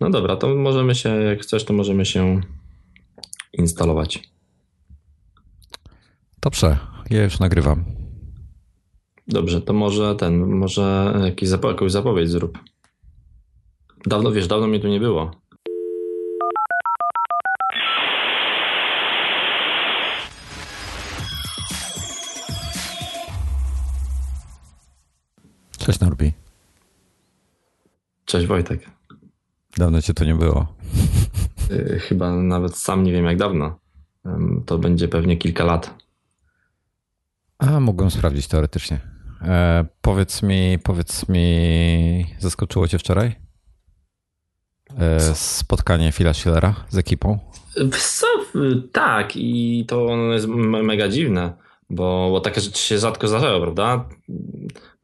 No dobra, to możemy się, jak chcesz, to możemy się instalować. Dobrze, ja już nagrywam. Dobrze, to może ten, może jakiś zapo- jakąś zapowiedź zrób. Dawno, wiesz, dawno mnie tu nie było. Cześć Norbi. Cześć Wojtek. Dawno cię to nie było. Y, Chyba nawet sam nie wiem jak dawno. To będzie pewnie kilka lat. A, mogłem sprawdzić teoretycznie. E, powiedz mi, powiedz mi, zaskoczyło cię wczoraj? E, spotkanie Phila Schillera z ekipą? Co? Y, Tak, i to jest me- mega dziwne, bo, bo takie rzeczy się rzadko zdarzają, prawda?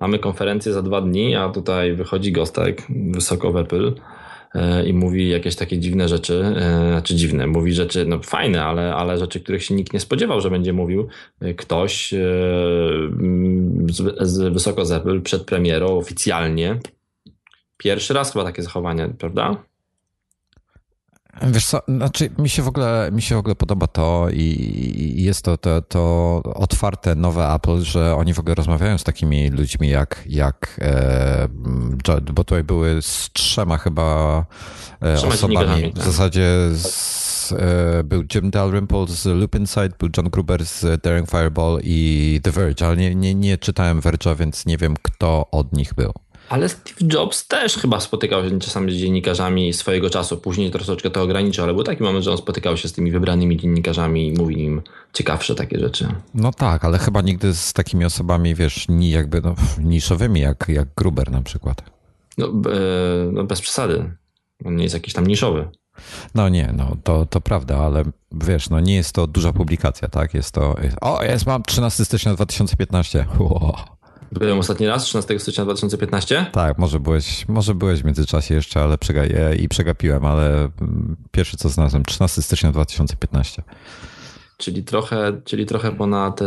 Mamy konferencję za dwa dni, a tutaj wychodzi gostek wysoko w Apple e, i mówi jakieś takie dziwne rzeczy, e, znaczy dziwne, mówi rzeczy no fajne, ale, ale rzeczy, których się nikt nie spodziewał, że będzie mówił e, ktoś e, mm, z, z wysoko z przed premierą oficjalnie. Pierwszy raz chyba takie zachowanie, prawda? Wiesz co, znaczy mi się w ogóle, mi się w ogóle podoba to i jest to, to, to otwarte nowe Apple, że oni w ogóle rozmawiają z takimi ludźmi jak, jak e, bo tutaj były z trzema chyba e, Trzema osobami. W zasadzie z, e, był Jim Dalrymple z Loop Inside, był John Gruber z Daring Fireball i The Verge, ale nie, nie, nie czytałem Verge'a, więc nie wiem kto od nich był. Ale Steve Jobs też chyba spotykał się czasami z dziennikarzami swojego czasu. Później troszeczkę to ograniczył, ale był taki moment, że on spotykał się z tymi wybranymi dziennikarzami i mówił im ciekawsze takie rzeczy. No tak, ale chyba nigdy z takimi osobami, wiesz, ni jakby no, niszowymi, jak, jak Gruber na przykład. No, e, no bez przesady. On nie jest jakiś tam niszowy. No nie, no to, to prawda, ale wiesz, no nie jest to duża publikacja, tak? Jest to. O, jest, mam 13 stycznia 2015. Wow. Byłem ostatni raz 13 stycznia 2015. Tak, może byłeś, może byłeś w międzyczasie jeszcze, ale przega e, i przegapiłem, ale mm, pierwszy co znalazłem, 13 stycznia 2015. Czyli trochę, czyli trochę ponad, e,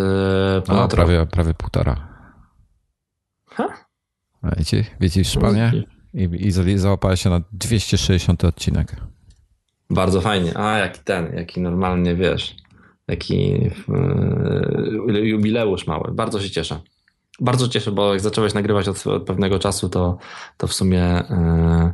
No, ponad prawie, prawie półtora. Ha? A Wiecie, już panie? I, i za- załapałeś się na 260 odcinek. Bardzo fajnie. A, jaki ten, jaki normalnie, wiesz, jaki e, jubileusz mały. Bardzo się cieszę. Bardzo cieszę, bo jak zacząłeś nagrywać od, od pewnego czasu, to, to w sumie e,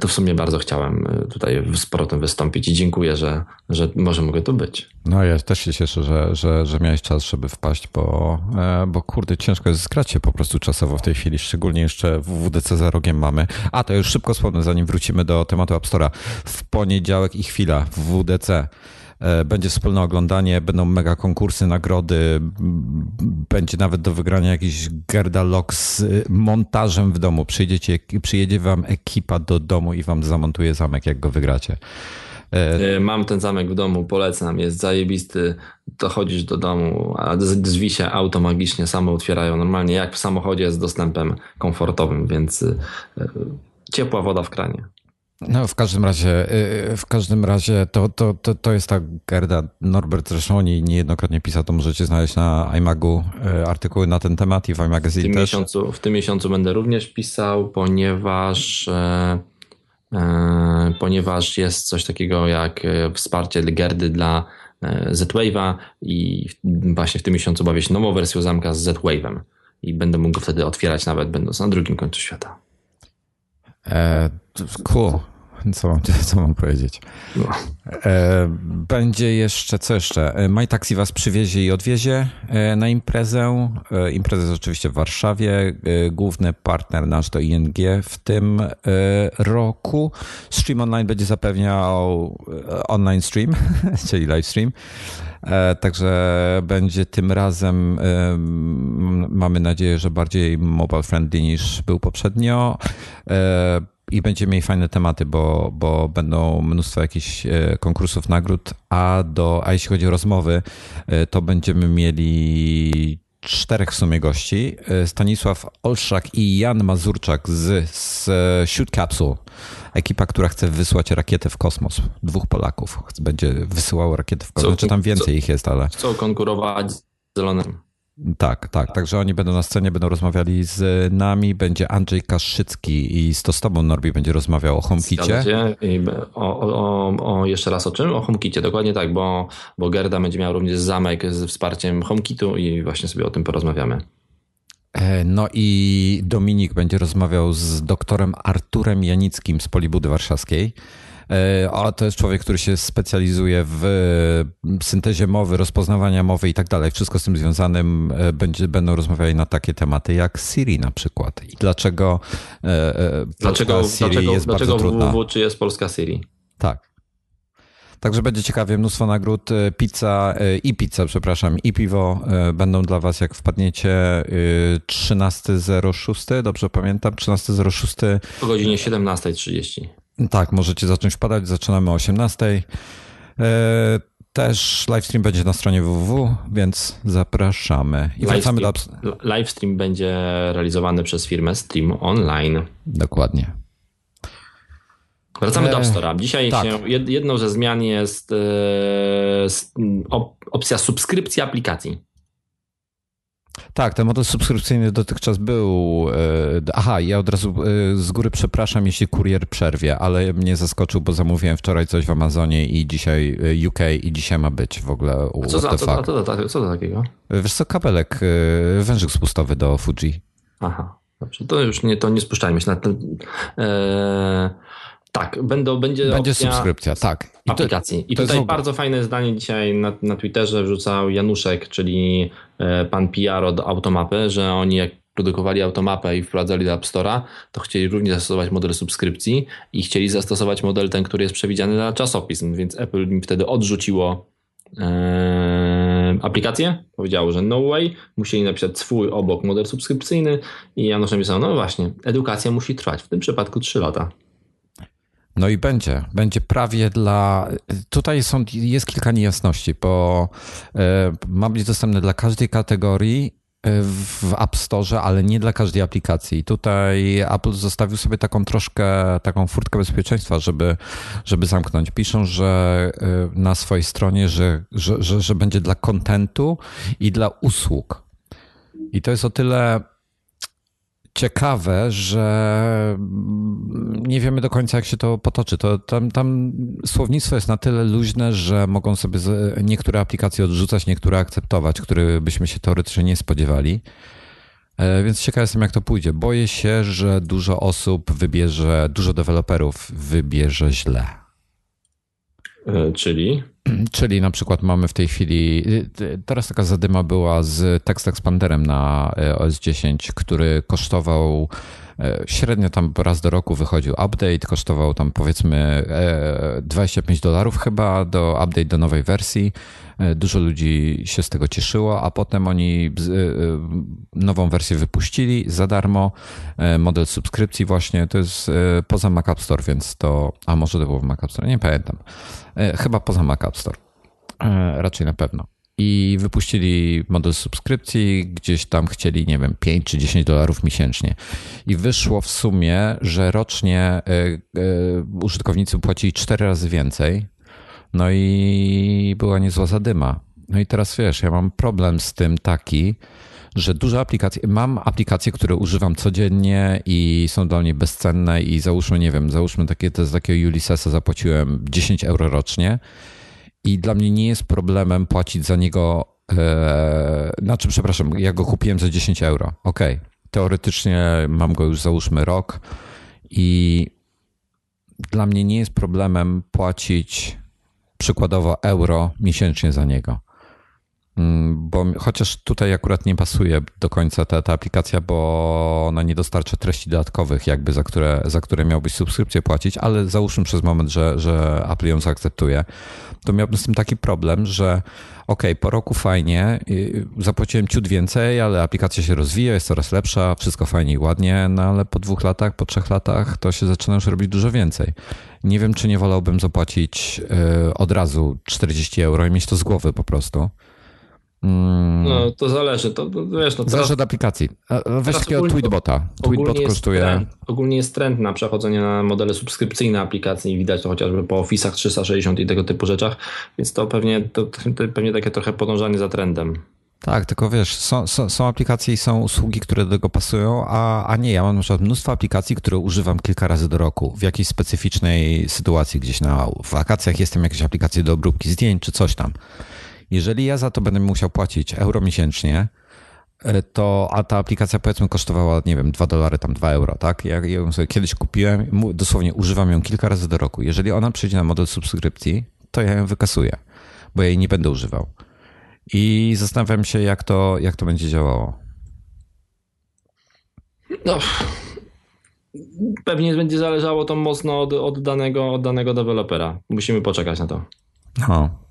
to w sumie bardzo chciałem e, tutaj z powrotem wystąpić i dziękuję, że, że może mogę tu być. No ja też się cieszę, że, że, że miałeś czas, żeby wpaść, bo, bo kurde, ciężko jest zgrać się po prostu czasowo w tej chwili, szczególnie jeszcze w WDC za rogiem mamy. A, to już szybko wspomnę, zanim wrócimy do tematu App Store'a. W poniedziałek i chwila w WDC będzie wspólne oglądanie, będą mega konkursy, nagrody, będzie nawet do wygrania jakiś Gerda Lock z y, montażem w domu. Przyjedziecie, przyjedzie wam ekipa do domu i wam zamontuje zamek, jak go wygracie. E, E, Mam ten zamek w domu, polecam, jest zajebisty. Dochodzisz do domu, a drzwi się auto magicznie samo otwierają, normalnie jak w samochodzie z dostępem komfortowym, więc e, ciepła woda w kranie. No, w każdym razie, y, w każdym razie to, to, to, to jest ta Gerda. Norbert zresztą o niej niejednokrotnie pisał, to możecie znaleźć na iMagu y, artykuły na ten temat i w W iMagazine tym, też. miesiącu, w tym miesiącu będę również pisał, ponieważ, e, e, ponieważ jest coś takiego jak e, wsparcie Gerdy dla Z-Wave'a i w- właśnie w tym miesiącu bawię się nową wersją zamka z Z-Wave'em i będę mógł go wtedy otwierać nawet będąc na drugim końcu świata. E, cool. Co mam, co mam powiedzieć? No. E, będzie jeszcze, co jeszcze? E, MyTaxi was przywiezie i odwiezie e, na imprezę. Impreza jest oczywiście w Warszawie. Główny partner nasz to ING w tym roku. Stream online będzie zapewniał online stream, czyli live stream. Także będzie tym razem, mamy nadzieję, że bardziej mobile friendly niż był poprzednio. I będziemy mieli fajne tematy, bo, bo będą mnóstwo jakichś e, konkursów, nagród, a, do, a jeśli chodzi o rozmowy, e, to będziemy mieli czterech w sumie gości. E, Stanisław Olszak i Jan Mazurczak z, z Shoot Capsule. Ekipa, która chce wysłać rakietę w kosmos. Dwóch Polaków będzie wysyłało rakietę w kosmos. Co- Znaczy tam więcej co- ich jest, ale... Chcą konkurować z Elonem. Tak, tak. Także oni będą na scenie, będą rozmawiali z nami. Będzie Andrzej Kaszycki i z to z tobą, Norbi, będzie rozmawiał o HomeKicie. O, o, o, jeszcze raz o czym? O HomeKicie, dokładnie tak, bo, bo Gerda będzie miał również zamek z wsparciem HomeKitu i właśnie sobie o tym porozmawiamy. E, no i Dominik będzie rozmawiał z doktorem Arturem Janickim z Polibudy Warszawskiej. E, a to jest człowiek, który się specjalizuje w syntezie mowy, rozpoznawania mowy i tak dalej. Wszystko z tym związanym e, będzie, będą rozmawiali na takie tematy jak Siri na przykład. I dlaczego, dlaczego Siri dlaczego, jest dlaczego bardzo trudna. www, czy jest polska Siri? Tak. Także będzie ciekawie, mnóstwo nagród. E, pizza i pizza, przepraszam, i piwo e, będą dla Was, jak wpadniecie 13.06, e, dobrze pamiętam, 13.06. Po godzinie 17.30. Tak, możecie zacząć wpadać, zaczynamy o 18.00. Też livestream będzie na stronie www, więc zapraszamy. I wracamy do... Livestream będzie realizowany przez firmę Stream Online. Dokładnie. Wracamy do App Store'a. Dzisiaj tak. się, jedną ze zmian jest e, opcja subskrypcji aplikacji. Tak, ten model subskrypcyjny dotychczas był. E, aha, ja od razu e, z góry przepraszam, jeśli kurier przerwie, ale mnie zaskoczył, bo zamówiłem wczoraj coś w Amazonie i dzisiaj UK i dzisiaj ma być w ogóle. A co, za, co to takiego? Wiesz co, kabelek, wężyk spustowy do Fuji. Aha, dobrze. To już nie, to nie spuszczajmy się na ten. Eee... Tak, będą, będzie, będzie subskrypcja, tak. I aplikacji. I tutaj bardzo fajne zdanie dzisiaj na, na Twitterze wrzucał Januszek, czyli e, pan PR od Automapy, że oni jak produkowali automapę i wprowadzali do App Store'a, to chcieli również zastosować model subskrypcji i chcieli zastosować model ten, który jest przewidziany na czasopism, więc Apple im wtedy odrzuciło e, aplikację, powiedziało, że no way, musieli napisać swój obok model subskrypcyjny i Janusz napisał, no właśnie, edukacja musi trwać, w tym przypadku 3 lata. No i będzie. Będzie prawie dla. Tutaj są, jest kilka niejasności, bo e, ma być dostępne dla każdej kategorii e, w App Store, ale nie dla każdej aplikacji. Tutaj Apple zostawił sobie taką troszkę, taką furtkę bezpieczeństwa, żeby, żeby zamknąć. Piszą, że e, na swojej stronie, że, że, że, że będzie dla kontentu i dla usług. I to jest o tyle ciekawe, że nie wiemy do końca, jak się to potoczy. To tam, tam słownictwo jest na tyle luźne, że mogą sobie niektóre aplikacje odrzucać, niektóre akceptować, które byśmy się teoretycznie nie spodziewali. E, więc ciekaw jestem, jak to pójdzie. Boję się, że dużo osób wybierze, dużo deweloperów wybierze źle. E, czyli? Czyli na przykład mamy w tej chwili, teraz taka zadyma była z Text Expanderem na e, OS 10, który kosztował e, średnio tam raz do roku wychodził update, kosztował tam powiedzmy 25 dolarów chyba do update do nowej wersji. Dużo ludzi się z tego cieszyło, a potem oni nową wersję wypuścili za darmo. Model subskrypcji właśnie, to jest poza Mac App Store, więc to, a może to było w Mac App Store, nie pamiętam. E, chyba poza Mac App Store. E, raczej na pewno. I wypuścili model subskrypcji, gdzieś tam chcieli, nie wiem, 5 czy 10 dolarów miesięcznie. I wyszło w sumie, że rocznie e, użytkownicy płacili 4 razy więcej. No i była niezła zadyma. No i teraz wiesz, ja mam problem z tym taki, że duże aplikacje, mam aplikacje, które używam codziennie i są dla mnie bezcenne i załóżmy, nie wiem, załóżmy takie, to z takiego Ulyssesa zapłaciłem 10 euro rocznie i dla mnie nie jest problemem płacić za niego, e, znaczy przepraszam, ja go kupiłem za 10 euro, ok, teoretycznie mam go już załóżmy rok i dla mnie nie jest problemem płacić przykładowo euro miesięcznie za niego. Mm, bo chociaż tutaj akurat nie pasuje do końca ta, ta aplikacja, bo ona nie dostarcza treści dodatkowych, jakby za które, za które miałbyś subskrypcję płacić, ale załóżmy przez moment, że, że Apple ją zaakceptuje, to miałbym z tym taki problem, że ok, po roku fajnie, zapłaciłem ciut więcej, ale aplikacja się rozwija, jest coraz lepsza, wszystko fajnie i ładnie, no ale po dwóch latach, po trzech latach to się zaczyna już robić dużo więcej. Nie wiem, czy nie wolałbym zapłacić y, od razu 40 euro i mieć to z głowy po prostu. Mm. No, to zależy. To, wiesz, no teraz, zależy od aplikacji. Weź takiego Tweetbota. Tweetbot kosztuje. Trend, ogólnie jest trend na przechodzenie na modele subskrypcyjne aplikacji. Widać to chociażby po Office'ach 360 i tego typu rzeczach, więc to pewnie, to, to pewnie takie trochę podążanie za trendem. Tak, tylko wiesz, są, są, są, aplikacje i są usługi, które do tego pasują, a, a nie, ja mam na przykład mnóstwo aplikacji, które używam kilka razy do roku w jakiejś specyficznej sytuacji, gdzieś na wakacjach jestem jakieś aplikacje do obróbki zdjęć czy coś tam. Jeżeli ja za to będę musiał płacić euro miesięcznie, e, to, a ta aplikacja powiedzmy kosztowała, nie wiem, 2 dolary, tam 2 euro, tak? Ja ją sobie kiedyś kupiłem, dosłownie używam ją kilka razy do roku. Jeżeli ona przyjdzie na model subskrypcji, to ja ją wykasuję, bo ja jej nie będę używał. I zastanawiam się, jak to, jak to będzie działało. No, pewnie będzie zależało to mocno od, od, danego, od danego dewelopera. Musimy poczekać na to. No.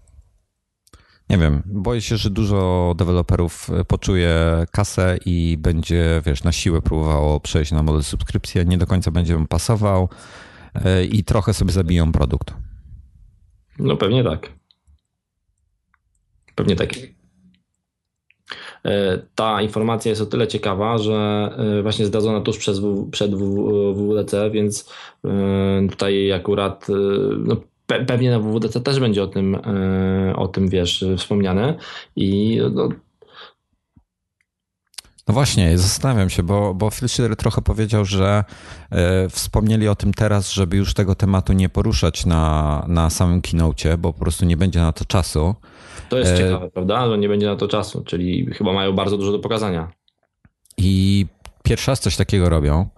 Nie wiem, boję się, że dużo deweloperów poczuje kasę i będzie, wiesz, na siłę próbowało przejść na model subskrypcji, nie do końca będzie mu pasował e, i trochę sobie zabiją produkt. No pewnie tak. Pewnie tak. E, ta informacja jest o tyle ciekawa, że e, właśnie zdradzona tuż przed WWDC, więc e, tutaj akurat no, pewnie na WWDC też będzie o tym, o tym wiesz, wspomniane i no, no właśnie, zastanawiam się, bo, bo Phil Schiller trochę powiedział, że e, wspomnieli o tym teraz, żeby już tego tematu nie poruszać na, na samym keynote, bo po prostu nie będzie na to czasu. To jest e... ciekawe, prawda? Że nie będzie na to czasu, czyli chyba mają bardzo dużo do pokazania. I pierwszy raz coś takiego robią,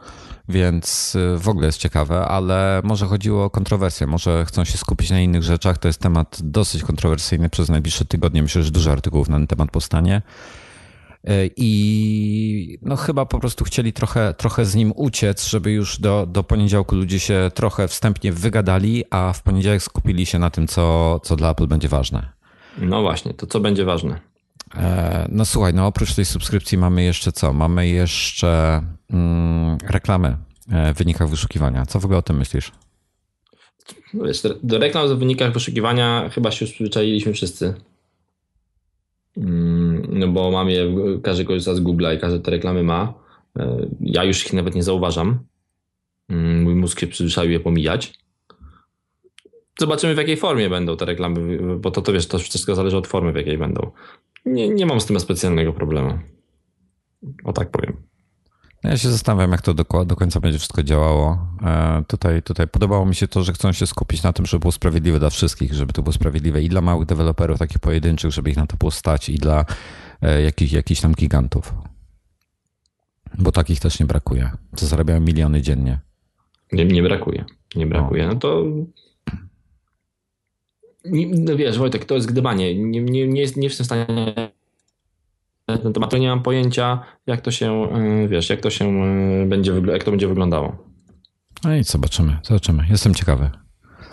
więc e, w ogóle jest ciekawe, ale może chodziło o kontrowersję, może chcą się skupić na innych rzeczach. To jest temat dosyć kontrowersyjny przez najbliższe tygodnie. Myślę, że dużo artykułów na ten temat powstanie. E, I no chyba po prostu chcieli trochę, trochę z nim uciec, żeby już do, do poniedziałku ludzie się trochę wstępnie wygadali, a w poniedziałek skupili się na tym, co, co dla Apple będzie ważne. No właśnie, to co będzie ważne? E, no słuchaj, no oprócz tej subskrypcji mamy jeszcze co? Mamy jeszcze mm, reklamy e, w wynikach wyszukiwania. Co w ogóle o tym myślisz? Wiesz, do reklam w wynikach wyszukiwania chyba się przyzwyczailiśmy wszyscy. Mm, no bo mam je, każdy korzysta z Google'a i każdy te reklamy ma. E, ja już ich nawet nie zauważam. Mm, mój mózg się przyzwyczaił je pomijać. Zobaczymy w jakiej formie będą te reklamy, bo to, to wiesz, to wszystko zależy od formy, w jakiej będą. Nie, nie mam z tym specjalnego problemu. O tak powiem. Ja się zastanawiam, jak to do, do końca będzie wszystko działało. E, tutaj, tutaj podobało mi się to, że chcą się skupić na tym, żeby było sprawiedliwe dla wszystkich, żeby to było sprawiedliwe i dla małych deweloperów, takich pojedynczych, żeby ich na to było stać, i dla e, jakich, jakichś tam gigantów. Bo takich też nie brakuje, co zarabiają miliony dziennie. Nie, nie brakuje. Nie brakuje. No to. No wiesz, Wojtek, to jest gdybanie. Nie, nie, nie, jest, nie jestem w stanie na ten temat, nie mam pojęcia, jak to się, e, wiesz, jak to się e, będzie, jak to będzie wyglądało. No i zobaczymy, zobaczymy. Jestem ciekawy.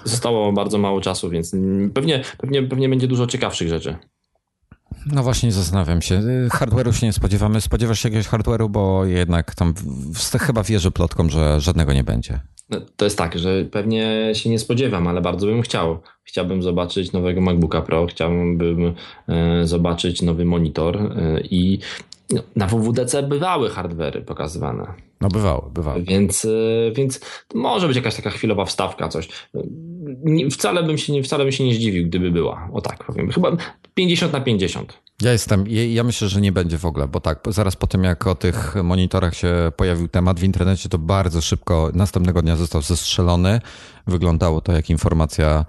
Zostało bardzo mało czasu, więc pewnie, pewnie, pewnie będzie dużo ciekawszych rzeczy. No właśnie zastanawiam się. Hardware'u się nie spodziewamy. Spodziewasz się jakiegoś hardware'u, bo jednak tam chyba wierzę plotkom, że żadnego nie będzie. No, to jest tak, że pewnie się nie spodziewam, ale bardzo bym chciał. Chciałbym zobaczyć nowego MacBooka Pro, chciałbym e, zobaczyć nowy monitor e, i no, na WWDC bywały hardwery pokazywane. No bywało, bywało. Więc, e, więc może być jakaś taka chwilowa wstawka, coś. Wcale bym, się wcale bym się nie zdziwił, gdyby była. O tak powiem. Chyba 50 na 50. Ja jestem, ja myślę, że nie będzie w ogóle, bo tak, zaraz po tym jak o tych monitorach się pojawił temat w internecie, to bardzo szybko następnego dnia został zestrzelony. Wyglądało to jak informacja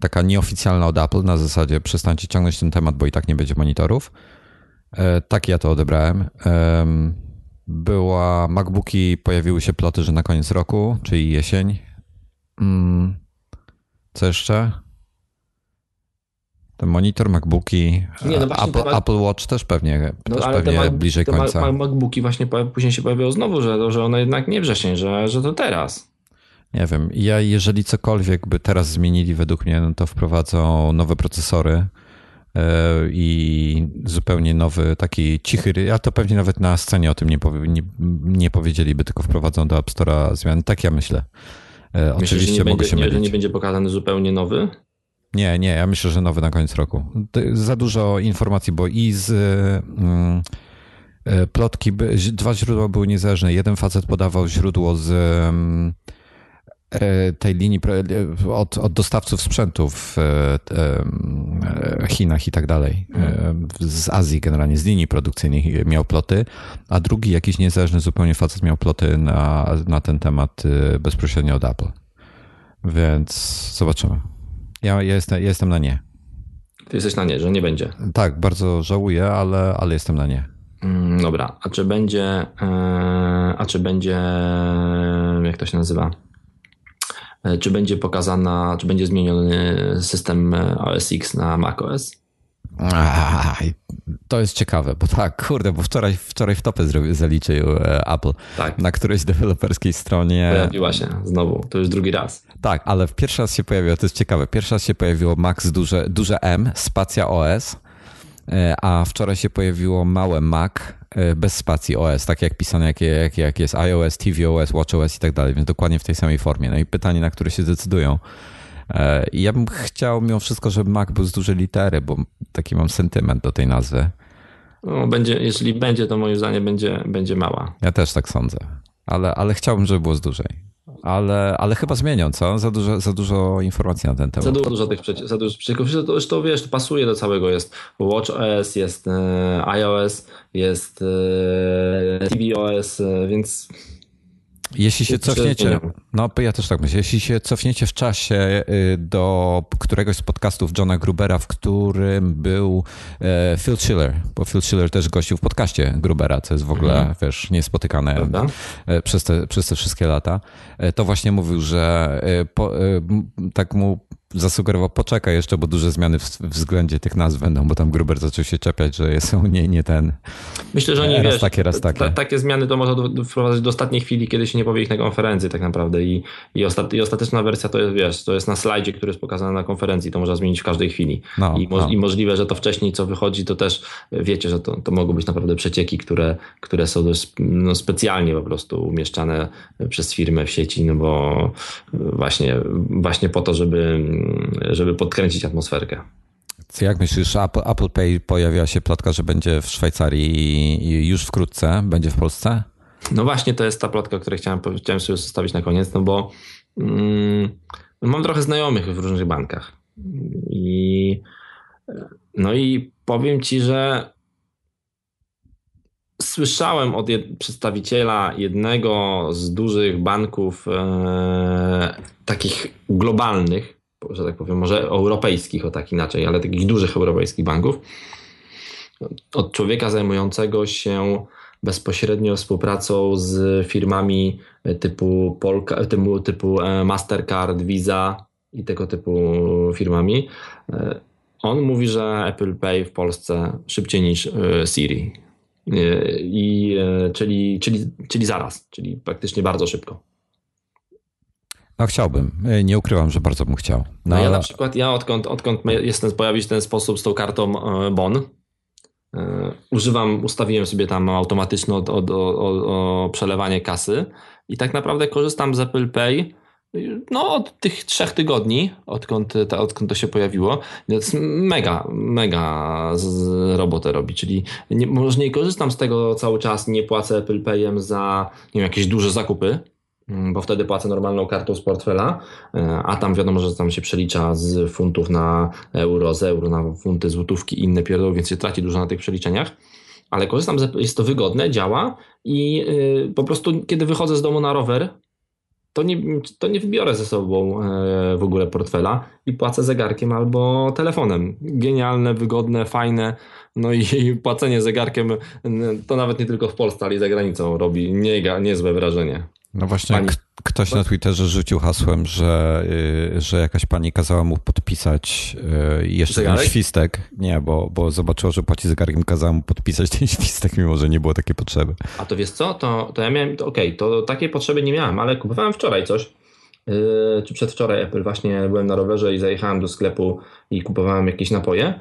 taka nieoficjalna od Apple, na zasadzie przestańcie ciągnąć ten temat, bo i tak nie będzie monitorów. E, tak ja to odebrałem. Była MacBooki, pojawiły się ploty, że na koniec roku, czyli jesień. Mm, co jeszcze? Ten monitor, MacBooki, nie, no Apple, Apple, Watch też pewnie, no, też pewnie Mac, bliżej końca. Te MacBooki właśnie później się pojawiło znowu, że, że one jednak nie wrzesień, że, że to teraz. Nie wiem. Ja jeżeli cokolwiek by teraz zmienili według mnie, no to wprowadzą nowe procesory e, i zupełnie nowy, taki cichy, ja to pewnie nawet na scenie o tym nie, powie, nie, nie powiedzieliby, tylko wprowadzą do App Store'a zmiany. Tak ja myślę. E, oczywiście mogę będzie, się mylić. Że nie będzie pokazany zupełnie nowy? Nie, nie, ja myślę, że nowy na koniec roku. Za dużo informacji, bo i z mm, e, plotki, dwa źródła były niezależne. Jeden facet podawał źródło z, mm, tej linii od, od dostawców sprzętów w Chinach i tak dalej, z Azji generalnie, z linii produkcyjnych miał ploty, a drugi jakiś niezależny zupełnie facet miał ploty na, na ten temat bezpośrednio od Apple. Więc zobaczymy. Ja, jestem, jestem na nie. Ty jesteś na nie, że nie będzie. Tak, bardzo żałuję, ale, ale jestem na nie. Mm, dobra, a czy będzie, e, a czy będzie, jak to się nazywa? E, czy będzie pokazana, czy będzie zmieniony system OS X na macOS? To jest ciekawe, bo tak, kurde, bo wczoraj, wczoraj w topę zaliczył e, Apple tak. na którejś deweloperskiej stronie. Pojawiła się znowu, to już drugi raz. Tak, ale pierwszy raz się pojawiło, to jest ciekawe, pierwszy raz się pojawiło Max duże, duże M, spacja OS, e, a wczoraj się pojawiło małe Mac e, bez spacji OS, tak jak pisane, jak, jak, jak jest iOS, tvOS, watchOS i tak dalej, więc dokładnie w tej samej formie. No i pytanie, na które się decydują. E, ja bym chciał mimo wszystko, żeby Mac był z dużej litery, bo taki mam sentyment do tej nazwy. No, będzie, jeśli będzie, to moim zdaniem będzie, będzie mała. Ja też tak sądzę, ale, ale chciałbym, żeby było z dużej. Ale, ale chyba zmienią, co? Za dużo, za dużo informacji na ten temat. Za dużo tych przecież, za dużo przeciwków. To, to wiesz, to pasuje do całego. Jest WatchOS, jest e, iOS, jest e, tvOS, e, więc jeśli się cofniecie, no ja też tak myślę, jeśli się cofniecie w czasie y, do któregoś z podcastów Johna Grubera, w którym był e, Phil Schiller, bo Phil Schiller też gościł w podcaście Grubera, co jest w ogóle, mhm. wiesz, niespotykane Prawda? przez te, przez te wszystkie lata, e, to właśnie mówił, że e, po, tak mu zasugerował, poczekaj jeszcze, bo duże zmiany w względzie tych nazw będą, bo tam Gruber zaczął się czepiać, że są nie, nie ten. Myślę, że nie raz wiesz, takie, raz takie. takie zmiany to można wprowadzić do ostatniej chwili, kiedy się nie powie ich na konferencji tak naprawdę i, i, ostat, i ostateczna wersja to jest, wiesz, to jest na slajdzie, który jest pokazany na konferencji, to można zmienić w każdej chwili. No, I, mo no. I możliwe, że to wcześniej co wychodzi, to też wiecie, że to, to mogą być naprawdę przecieki, które, które są dość, no, specjalnie po prostu umieszczane przez firmę w sieci, no bo właśnie, właśnie po to, żeby żeby podkręcić atmosferkę. Co jak myślisz, Apple, Apple Pay pojawia się plotka, że będzie w Szwajcarii już wkrótce, będzie w Polsce? No właśnie, to jest ta plotka, którą chciałem, chciałem sobie zostawić na koniec, no bo mm, mam trochę znajomych w różnych bankach. I, no i powiem ci, że słyszałem od jed przedstawiciela jednego z dużych banków e, takich globalnych, że tak powiem, może europejskich, o tak inaczej, ale takich dużych europejskich banków, od człowieka zajmującego się bezpośrednio współpracą z firmami typu, Polka, typu, typu e, Mastercard, Visa i tego typu firmami. E, on mówi, że Apple Pay w Polsce szybciej niż e, Siri. I, czyli, czyli, czyli zaraz, czyli praktycznie bardzo szybko. No chciałbym. E, nie ukrywam, że bardzo bym chciał. No, no ja na przykład, ja odkąd, odkąd jestem pojawił się ten sposób z tą kartą e, BON, e, używam, ustawiłem sobie tam automatyczne od, od, od, przelewanie kasy i tak naprawdę korzystam z Apple Pay no, od tych trzech tygodni, odkąd, to, odkąd to się pojawiło, więc mega, mega z, robotę robi. Czyli nie, może nie korzystam z tego cały czas, nie płacę Apple Payem za nie wiem, jakieś duże zakupy, bo wtedy płacę normalną kartą z portfela, e, a tam wiadomo, że tam się przelicza z funtów na euro, z euro na funty, złotówki i inne pierdoły, więc się traci dużo na tych przeliczeniach. Ale korzystam, jest to wygodne, działa i y, po prostu kiedy wychodzę z domu na rower, to nie, to nie wybiorę ze sobą e, w ogóle portfela i płacę zegarkiem albo telefonem. Genialne, wygodne, fajne. No i, płacenie zegarkiem to nawet nie tylko w Polsce, ale i za granicą robi nie, niezłe wrażenie. No właśnie, pani... ktoś na Twitterze rzucił hasłem, że, y, że jakaś pani kazała mu podpisać y, jeszcze ten świstek. Nie, bo, bo zobaczyła, że płaci zegarkiem, kazała mu podpisać ten świstek, mimo że nie było takiej potrzeby. A to wiesz co, to, to ja miałem, okej, okay, to takiej potrzeby nie miałem, ale kupowałem wczoraj coś, yy, czy przedwczoraj Apple, właśnie byłem na rowerze i zajechałem do sklepu i kupowałem jakieś napoje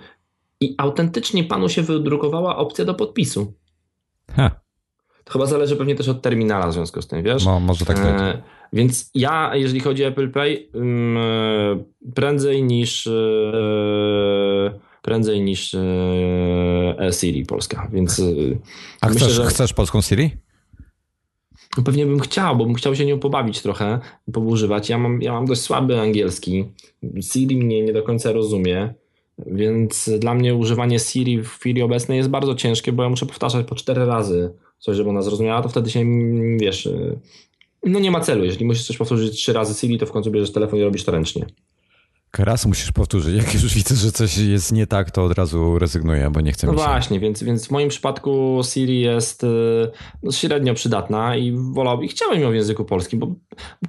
i autentycznie panu się wydrukowała opcja do podpisu. Ha. To chyba zależy pewnie też od terminala w związku z tym, wiesz? No, może tak być. E, więc ja, jeżeli chodzi o Apple Pay, mm, e, prędzej niż e, prędzej niż e, Siri Polska, więc A myślę, chcesz, że... chcesz polską Siri? no pewnie bym chciał, bo bym chciał się nią pobawić trochę, poużywać. Ja mam, ja mam dość słaby angielski. Siri mnie nie do końca rozumie, więc dla mnie używanie Siri w chwili obecnej jest bardzo ciężkie, bo ja muszę powtarzać po cztery razy coś, żeby ona zrozumiała, to wtedy się, wiesz, no nie ma celu. Jeżeli musisz coś powtórzyć trzy razy Siri, to w końcu bierzesz telefon i robisz to ręcznie. Raz musisz powtórzyć. Jak już widzę, że coś jest nie tak, to od razu rezygnuję, bo nie chcę No się... właśnie, więc, więc w moim przypadku Siri jest y, no, średnio przydatna i wolałbym, i chciałem ją w języku polskim, bo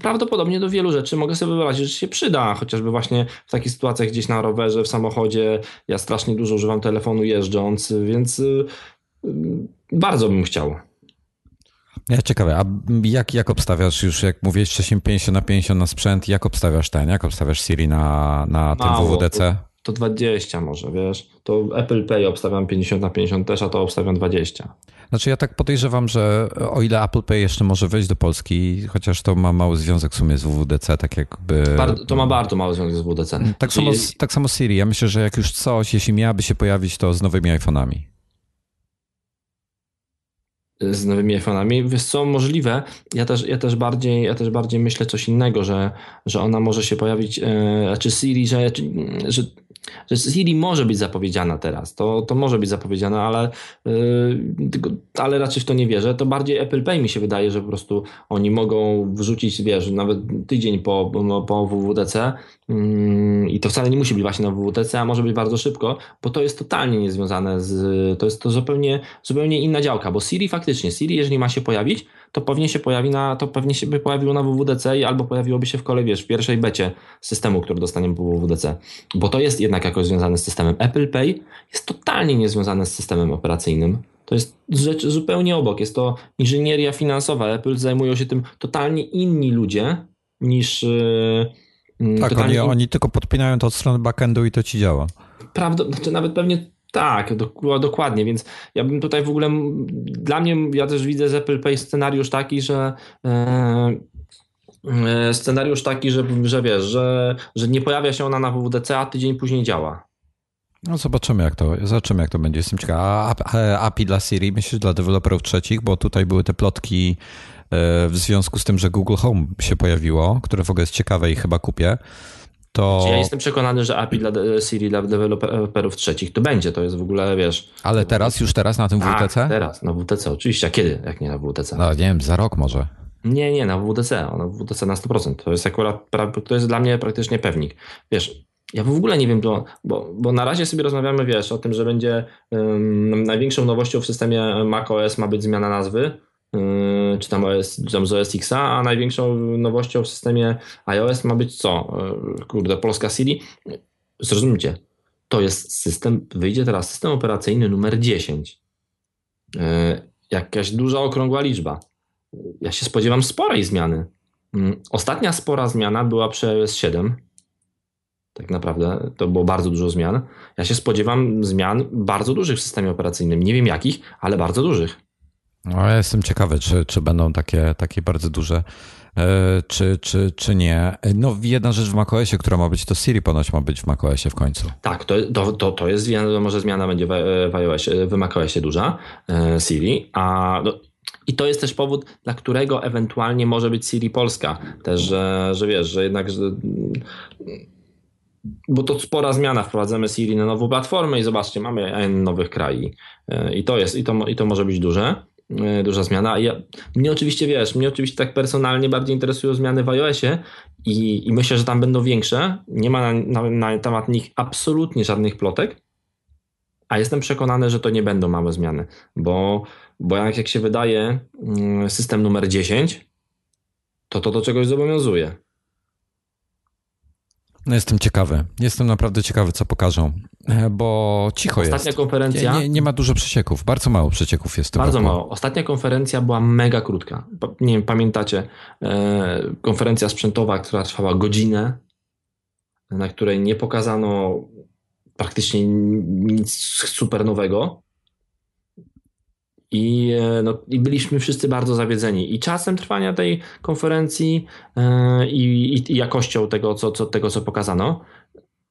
prawdopodobnie do wielu rzeczy mogę sobie wyobrazić, że się przyda, chociażby właśnie w takich sytuacjach gdzieś na rowerze, w samochodzie. Ja strasznie dużo używam telefonu jeżdżąc, więc y, y, bardzo bym chciał. Ja ciekawe, a jak, jak obstawiasz już, jak mówiłeś wcześniej 50 na 50 na sprzęt, jak obstawiasz ten, jak obstawiasz Siri na, na tym Mało, WWDC? To, to 20 może, wiesz. To Apple Pay obstawiam 50 na 50 też, a to obstawiam 20. Znaczy ja tak podejrzewam, że o ile Apple Pay jeszcze może wejść do Polski, chociaż to ma mały związek w sumie z WWDC, tak jakby... Bardzo, to ma bardzo mały związek z WWDC. Tak samo, tak samo Siri. Ja myślę, że jak już coś, jeśli miałaby się pojawić, to z nowymi iPhone'ami z nowymi iPhone'ami. Wiesz co, możliwe. Ja też, ja też, bardziej, ja też bardziej myślę coś innego, że, że ona może się pojawić, e, znaczy Siri, że, że, że Siri może być zapowiedziana teraz. To, to może być zapowiedziana, ale, yy, ale raczej w to nie wierzę. To bardziej Apple Pay mi się wydaje, że po prostu oni mogą wrzucić, wiesz, nawet tydzień po, no, po WWDC yy, i to wcale nie musi być właśnie na WWDC, a może być bardzo szybko, bo to jest totalnie niezwiązane z, to jest to zupełnie, zupełnie inna działka, bo Siri faktycznie, Siri jeżeli ma się pojawić, to pewnie się pojawi na, to pewnie się by pojawiło na WWDC i albo pojawiłoby się w kole, wiesz, w pierwszej becie systemu, który dostaniemy po WWDC. Bo to jest jednak jakoś związane z systemem. Apple Pay jest totalnie niezwiązane z systemem operacyjnym. To jest rzecz zupełnie obok. Jest to inżynieria finansowa. Apple zajmują się tym totalnie inni ludzie niż. Yy, tak, oni, oni tylko podpinają to od strony backendu i to ci działa. Prawda, znaczy nawet pewnie tak, do, dokładnie, więc ja bym tutaj w ogóle, dla mnie, ja też widzę z Apple Pay scenariusz taki, że e, e scenariusz taki, że, że wiesz, że, że nie pojawia się ona na WWDC, a tydzień później działa. No zobaczymy jak to, zobaczymy jak to będzie. Jestem ciekaw. A, a API dla Siri, myślisz, dla deweloperów trzecich, bo tutaj były te plotki e, w związku z tym, że Google Home się pojawiło, które w ogóle jest ciekawe i chyba kupię to... Ja jestem przekonany, że API dla Siri dla deweloperów trzecich to będzie, to jest w ogóle, wiesz... Ale teraz, już teraz na tym WTC? Tak, teraz, na WTC, oczywiście. A kiedy, jak nie na WTC? No nie wiem, za rok może. Nie, nie, na WTC, na WTC na 100%. To jest akurat, to jest dla mnie praktycznie pewnik. Wiesz, ja w ogóle nie wiem, to, bo, bo na razie sobie rozmawiamy, wiesz, o tym, że będzie um, największą nowością w systemie macOS ma być zmiana nazwy, czy tam, OS, czy tam z OS Xa, a największą nowością w systemie iOS ma być co? Yy, kurde, polska Siri. Zrozumcie, to jest system, wyjdzie teraz system operacyjny numer 10. Yy, jakaś duża, okrągła liczba. Ja się spodziewam sporej zmiany. Ostatnia spora zmiana była przy iOS 7. Tak naprawdę to było bardzo dużo zmian. Ja się spodziewam zmian bardzo dużych w systemie operacyjnym. Nie wiem jakich, ale bardzo dużych. No, ja jestem ciekawy, czy, czy będą takie, takie bardzo duże, e, czy, czy, czy nie. No, jedna rzecz w macOSie, która ma być, to Siri ponoć ma być w macOSie w końcu. Tak, to, to, to, to jest, może zmiana będzie w, w, w macOSie duża, e, Siri, a no, i to jest też powód, dla którego ewentualnie może być Siri Polska. Też, że, że wiesz, że jednak. Że, bo to spora zmiana, wprowadzamy Siri na nową platformę i zobaczcie, mamy nowych krajów. E, I to jest, i to, i to może być duże. E, duża zmiana. Ja, mnie oczywiście wiesz, mnie oczywiście tak personalnie bardziej interesują zmiany w iOSie i, i myślę, że tam będą większe. Nie ma na, na, na temat nich absolutnie żadnych plotek, a jestem przekonany, że to nie będą małe zmiany, bo, bo jak, jak się wydaje mm, system numer 10, to to do czegoś zobowiązuje. No jestem ciekawy. Jestem naprawdę ciekawy, co pokażą, e, bo cicho Ostatnia jest. Ostatnia konferencja. Nie, nie, ma dużo przecieków. Bardzo mało przecieków jest. Bardzo roku. mało. Ostatnia konferencja była mega krótka. Nie wiem, pamiętacie, e, konferencja sprzętowa, która trwała godzinę, na której nie pokazano praktycznie nic super nowego. I, e, no, I byliśmy wszyscy bardzo zawiedzeni i czasem trwania tej konferencji yy, i, i, jakością tego co, co, tego, co pokazano.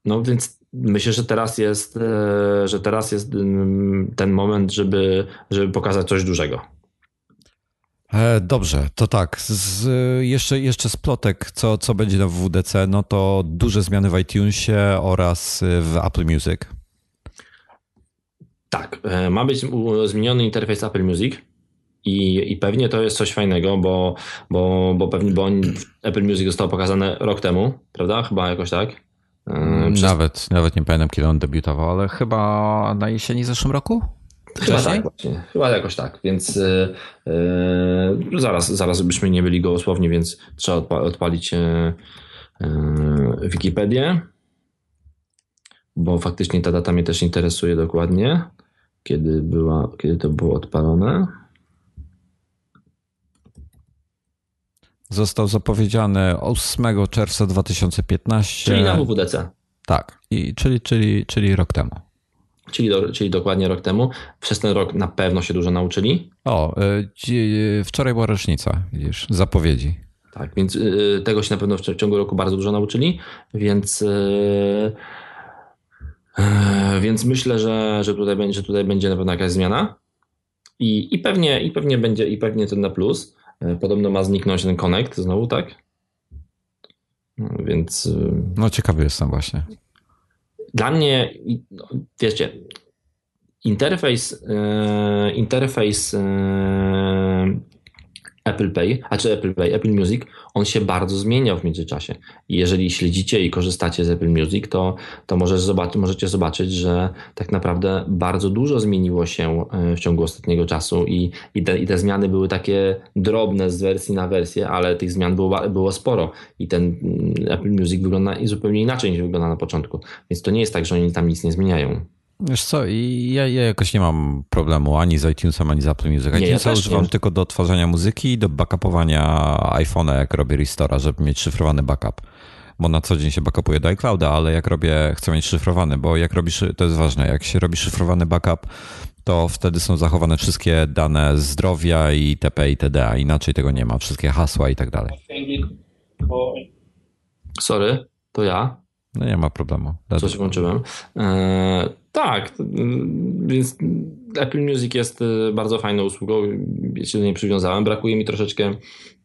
No więc myślę, że teraz jest, yy, że teraz jest ten moment, żeby, żeby pokazać coś dużego. E, dobrze, to tak. Z, jeszcze, jeszcze z plotek, co, co będzie na WDC, no to duże zmiany w iTunesie oraz w Apple Music. Tak, e, ma być zmieniony interfejs Apple Music. I, I pewnie to jest coś fajnego, bo, bo, bo pewnie bo Apple Music zostało pokazane rok temu, prawda? Chyba jakoś tak. E, Przez... Nawet, nawet nie pamiętam, kiedy on debiutował, ale chyba na jesieni zeszłym roku? Chyba tak, właśnie. Chyba jakoś tak, więc yy, zaraz, zaraz byśmy nie byli gołosłowni, więc trzeba odpa odpalić yy, Wikipedię, bo faktycznie ta data mnie też interesuje dokładnie, kiedy, była, kiedy to było odpalone. Został zapowiedziany 8 czerwca 2015. Czyli na WWDC. Tak, i, czyli, czyli, czyli rok temu. Czyli, do, czyli dokładnie rok temu. Przez ten rok na pewno się dużo nauczyli. O, y, wczoraj była rocznica, widzisz, zapowiedzi. Tak, więc y, tego się na pewno w ciągu roku bardzo dużo nauczyli, więc y, więc myślę, że, że, tutaj, będzie, że tutaj będzie na pewno jakaś zmiana. I, i, pewnie, i pewnie będzie, i pewnie ten na plus. Podobno ma zniknąć ten Connect znowu, tak? No, więc. No, ciekawy jestem właśnie dla mnie, no, wiecie, interfejs, e, interfejs Apple Pay, a czy Apple Pay, Apple Music, on się bardzo zmieniał w międzyczasie. Jeżeli śledzicie i korzystacie z Apple Music, to, to możesz zobaczyć, możecie zobaczyć, że tak naprawdę bardzo dużo zmieniło się e, w ciągu ostatniego czasu i, i, te, i te zmiany były takie drobne z wersji na wersję, ale tych zmian było, było sporo i ten mm, Apple Music wygląda zupełnie inaczej niż wygląda na początku. Więc to nie jest tak, że oni tam nic nie zmieniają. Wiesz co, ja, ja jakoś nie mam problemu ani z iTunesem, ani z Apple Music. iTunesa ja używam nie. tylko do tworzenia muzyki i do backupowania iPhone'a, jak robię Restora, żeby mieć szyfrowany backup. Bo na co dzień się backupuje do iClouda, ale jak robię, chcę mieć szyfrowany, bo jak robisz, to jest ważne, jak się robi szyfrowany backup, to wtedy są zachowane wszystkie dane zdrowia i itp. itd., a inaczej tego nie ma, wszystkie hasła i tak dalej. Sorry, to ja. No nie ma problemu. Coś włączyłem. Eee, tak, więc Apple Music jest e, bardzo fajną usługą, ja się do niej przywiązałem. Brakuje mi troszeczkę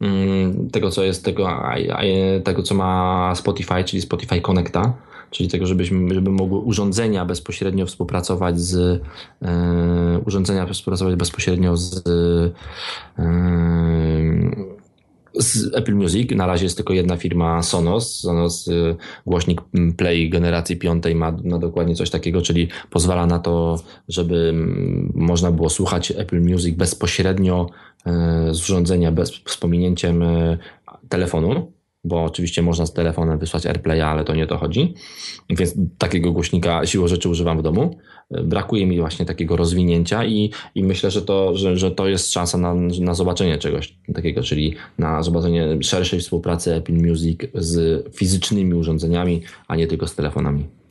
mm, tego, co jest, tego, tego co ma Spotify, czyli Spotify Connecta, czyli tego, żebyśmy, żeby mogły urządzenia bezpośrednio współpracować z e, urządzenia współpracować bezpośrednio z z Apple Music. Na razie jest tylko jedna firma Sonos. Sonos y, głośnik Play generacji piątej ma, ma dokładnie coś takiego, czyli pozwala na to, żeby mm, można było słuchać Apple Music bezpośrednio y, z urządzenia bez, z pominięciem y, telefonu bo oczywiście można z telefonem wysłać AirPlaya, ale to nie o to chodzi. Więc takiego głośnika siłą rzeczy używam w domu. Brakuje mi właśnie takiego rozwinięcia i, i myślę, że to, że, że to jest szansa na, na zobaczenie czegoś takiego, czyli na zobaczenie szerszej współpracy Apple Music z fizycznymi urządzeniami, a nie tylko z telefonami.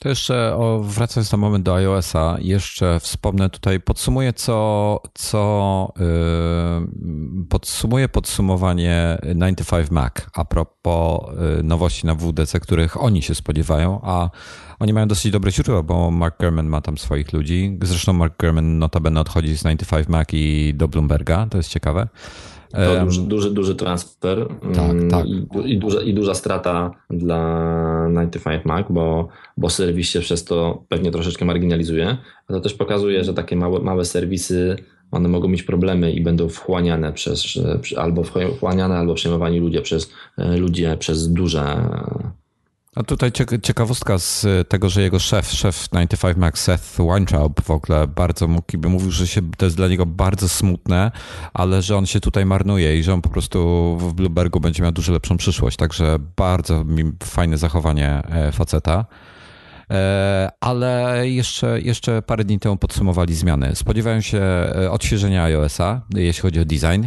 To jeszcze o, wracając na moment do iOS-a, jeszcze wspomnę tutaj, podsumuję co, co yy, podsumuję podsumowanie 95 Mac a propos yy, nowości na WDC, których oni się spodziewają, a oni mają dosyć dobre źródła, bo Mark Gurman ma tam swoich ludzi. Zresztą Mark Gurman notabene odchodzi z 95 Mac i do Bloomberga, to jest ciekawe. To duży, duży, duży transfer tak, mm, tak. I, i, duża, i duża strata dla 95 Mac, bo, bo serwis się przez to pewnie troszeczkę marginalizuje. A to też pokazuje, że takie małe, małe serwisy one mogą mieć problemy i będą wchłaniane przez albo wchłaniane, albo przejmowani ludzie przez ludzie przez duże a tutaj ciekawostka z tego, że jego szef, szef 95 Max Seth Weintraub w ogóle bardzo mógł, mówił, że się, to jest dla niego bardzo smutne, ale że on się tutaj marnuje i że on po prostu w Bloombergu będzie miał dużo lepszą przyszłość. Także bardzo fajne zachowanie e, faceta. E, ale jeszcze, jeszcze parę dni temu podsumowali zmiany. Spodziewają się e, odświeżenia iOS-a, jeśli chodzi o design.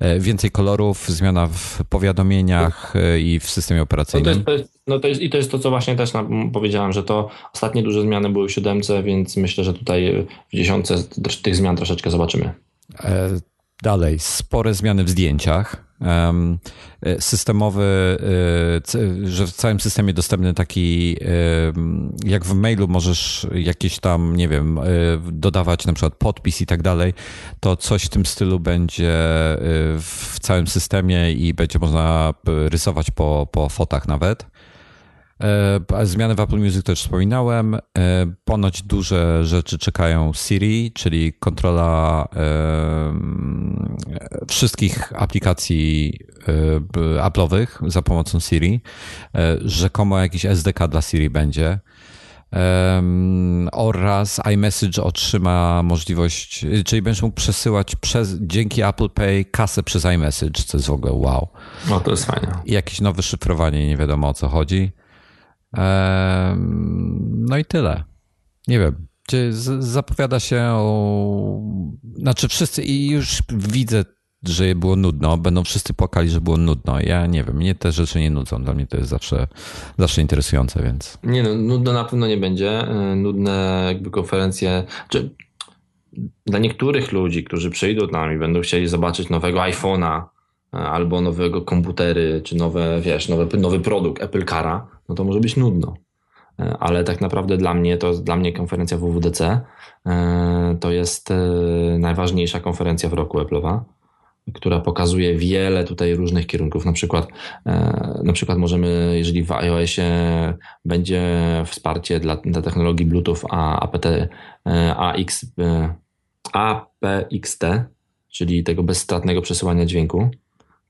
E, więcej kolorów, zmiana w powiadomieniach e, i w systemie operacyjnym. No to jest, no to jest, I to jest to, co właśnie też powiedziałem, że to ostatnie duże zmiany były w siódemce, więc myślę, że tutaj w dziesiątce tych zmian troszeczkę zobaczymy. E, dalej, spore zmiany w zdjęciach. Systemowy, że w całym systemie dostępny taki, jak w mailu możesz jakieś tam, nie wiem, dodawać na przykład podpis i tak dalej, to coś w tym stylu będzie w całym systemie i będzie można rysować po, po fotach nawet. E, zmiany w Apple Music też wspominałem. E, ponoć duże rzeczy czekają Siri, czyli kontrola e, wszystkich aplikacji Apple'owych za pomocą Siri. Rzekomo jakiś SDK dla Siri będzie. oraz iMessage otrzyma możliwość, czyli będziesz mógł przesyłać przez, dzięki Apple Pay kasę przez iMessage, co jest w ogóle wow. No to jest fajne. I jakieś nowe szyfrowanie, nie wiadomo o co chodzi. No i tyle. Nie wiem. Zapowiada się o. Znaczy, wszyscy i już widzę, że było nudno. Będą wszyscy płakali, że było nudno. Ja nie wiem, mnie te rzeczy nie nudzą. Dla mnie to jest zawsze, zawsze interesujące, więc. Nie no, nudno na pewno nie będzie. E, nudne jakby konferencje. Czy dla niektórych ludzi, którzy przyjdą z nami, będą chcieli zobaczyć nowego iPhone'a albo nowego komputery, czy nowe, wiesz, nowy, nowy produkt Apple Cara, no to może być nudno. E, ale tak naprawdę dla mnie, to dla mnie konferencja WWDC e, to jest e, najważniejsza konferencja w roku Apple'owa, która pokazuje wiele tutaj różnych kierunków. Na przykład, na przykład możemy, jeżeli w iOSie będzie wsparcie dla, dla technologii Bluetooth a APT, AX, APXT, czyli tego bezstratnego przesyłania dźwięku,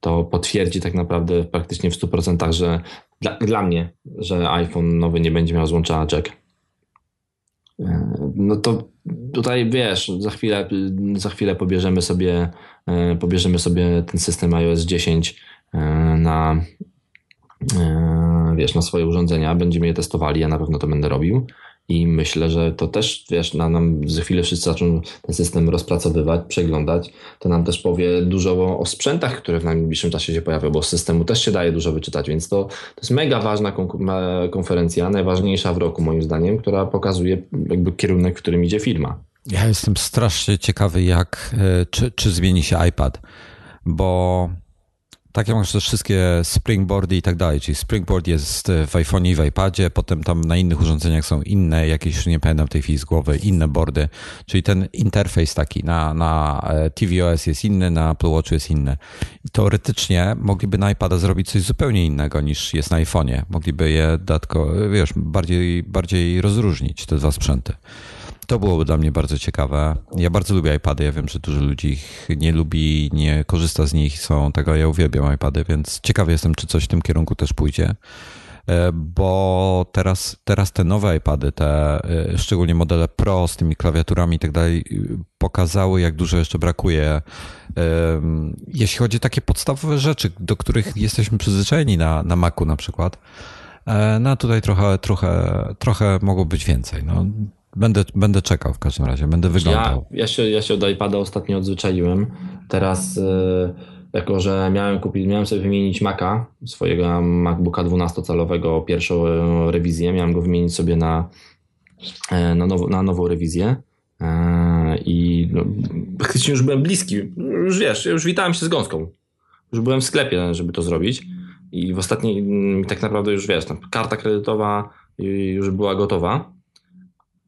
to potwierdzi tak naprawdę praktycznie w 100%, że dla, dla mnie, że iPhone nowy nie będzie miał złącza jack. E, no to tutaj wiesz, za chwilę, za chwilę pobierzemy sobie, e, pobierzemy sobie ten system iOS 10 e, na, wiesz, na swoje urządzenia, będziemy je testowali, ja na pewno to będę robił i myślę, że to też, wiesz, na nam za chwilę wszyscy zaczną ten system rozpracowywać, przeglądać. To nam też powie dużo o sprzętach, które w najbliższym czasie się pojawią, bo z systemu też się daje dużo wyczytać, więc to, to jest mega ważna konferencja, najważniejsza w roku moim zdaniem, która pokazuje jakby kierunek, w którym idzie firma. Ja jestem strasznie ciekawy, jak, e, czy, czy zmieni się iPad, bo tak jak masz też wszystkie springboardy i tak dalej, czyli springboard jest w iPhone i w iPadzie, potem tam na innych urządzeniach są inne, jakieś nie pamiętam tej chwili z głowy, inne boardy, czyli ten interfejs taki na, na e, tvOS jest inny, na Apple Watchu jest inny. I teoretycznie mogliby na iPada zrobić coś zupełnie innego niż jest na iPhone'ie. Mogliby je dodatkowo, wiesz, bardziej, bardziej rozróżnić te dwa sprzęty. To byłoby dla mnie bardzo ciekawe. Ja bardzo lubię iPady. Ja wiem, że dużo ludzi ich nie lubi, nie korzysta z nich, są tego. Ja uwielbiam iPady, więc ciekawy jestem, czy coś w tym kierunku też pójdzie. E, bo teraz, teraz te nowe iPady, te e, szczególnie modele Pro z tymi klawiaturami i tak dalej, pokazały, jak dużo jeszcze brakuje, e, jeśli chodzi o takie podstawowe rzeczy, do których jesteśmy przyzwyczajeni na, na Macu na przykład. No tutaj trochę, trochę, trochę mogło być więcej. No, Będę, będę czekał w każdym razie, będę wyglądał. Ja, ja, się, ja się od iPada ostatnio odzwyczaiłem. Teraz, yy, jako że miałem kupić, miałem sobie wymienić Maca, swojego MacBooka 12-calowego, pierwszą e, rewizję, miałem go wymienić sobie na, e, na, na nową rewizję. I no, już byłem bliski. Już wiesz, już witałem się z gąską. Już byłem w sklepie, żeby to zrobić. I w ostatniej, tak naprawdę już wiesz, karta kredytowa już była gotowa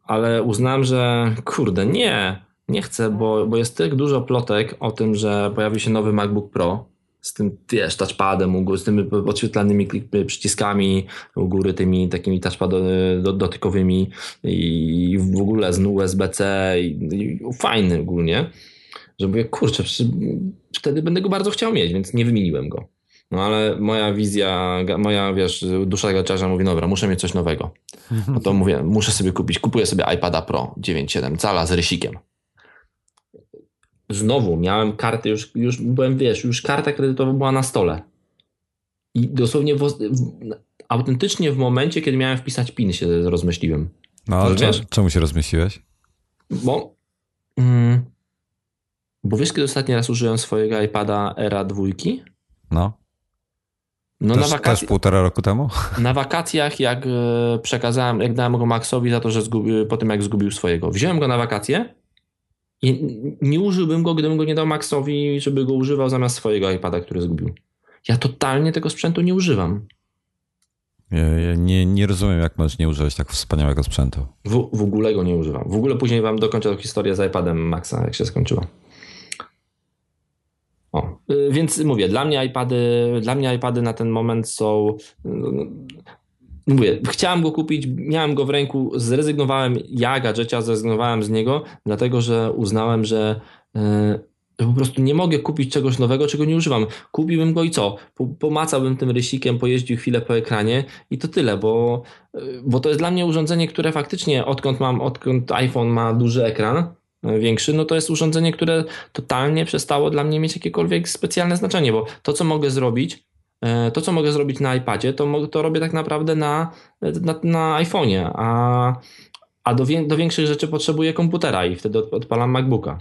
ale uznałem, że kurde, nie, nie chcę, bo, bo jest tak dużo plotek o tym, że pojawi się nowy MacBook Pro z tym, wiesz, touchpadem z tymi podświetlanymi przyciskami u góry, tymi takimi touchpadowymi dotykowymi i w ogóle z USB-C i, i fajny ogólnie, że mówię, kurczę, wtedy będę go bardzo chciał mieć, więc nie wymieniłem go. No ale moja wizja, moja wiesz, dusza gaciarza mówi, dobra, muszę mieć coś nowego. No to mówię, muszę sobie kupić, kupuję sobie iPada Pro 9.7 cala z rysikiem. Znowu miałem kartę, już, już byłem, wiesz, już karta kredytowa była na stole. I dosłownie w, w, autentycznie w momencie, kiedy miałem wpisać PIN się rozmyśliłem. No, ale wiesz, czemu się rozmyśliłeś? Bo mm, bo wiesz, kiedy ostatni raz użyłem swojego iPada Era dwójki? No. No też, na wakacjach. Też półtora roku temu? Na wakacjach, jak e, przekazałem, jak dałem go Maxowi za to, że zgubił, po tym jak zgubił swojego. Wziąłem go na wakacje nie użyłbym go, gdybym go nie dał Maxowi, żeby go używał zamiast swojego iPada, który zgubił. Ja totalnie tego sprzętu nie używam. Ja, ja nie, nie rozumiem, jak możesz nie używać tak wspaniałego sprzętu. W, w ogóle go nie używam. W ogóle później wam dokończę tą historię z iPadem Maxa, jak się skończyła. O, y, więc mówię, dla mnie iPady, dla mnie iPady na ten moment są. No, mówię, chciałem go kupić, miałem go w ręku, zrezygnowałem, ja gadżecia zrezygnowałem z niego, dlatego że uznałem, że y, po prostu nie mogę kupić czegoś nowego, czego nie używam. Kupiłbym go i co? Pomacałbym tym rysikiem, pojeździł chwilę po ekranie i to tyle, bo, bo to jest dla mnie urządzenie, które faktycznie odkąd mam, odkąd iPhone ma duży ekran, większy, no to jest urządzenie, które totalnie przestało dla mnie mieć jakiekolwiek specjalne znaczenie, bo to, co mogę zrobić, e, to, co mogę zrobić na iPadzie, to, to robię tak naprawdę na, na, na iPhone'ie, a, a do, do większych rzeczy potrzebuję komputera i wtedy odpalam MacBooka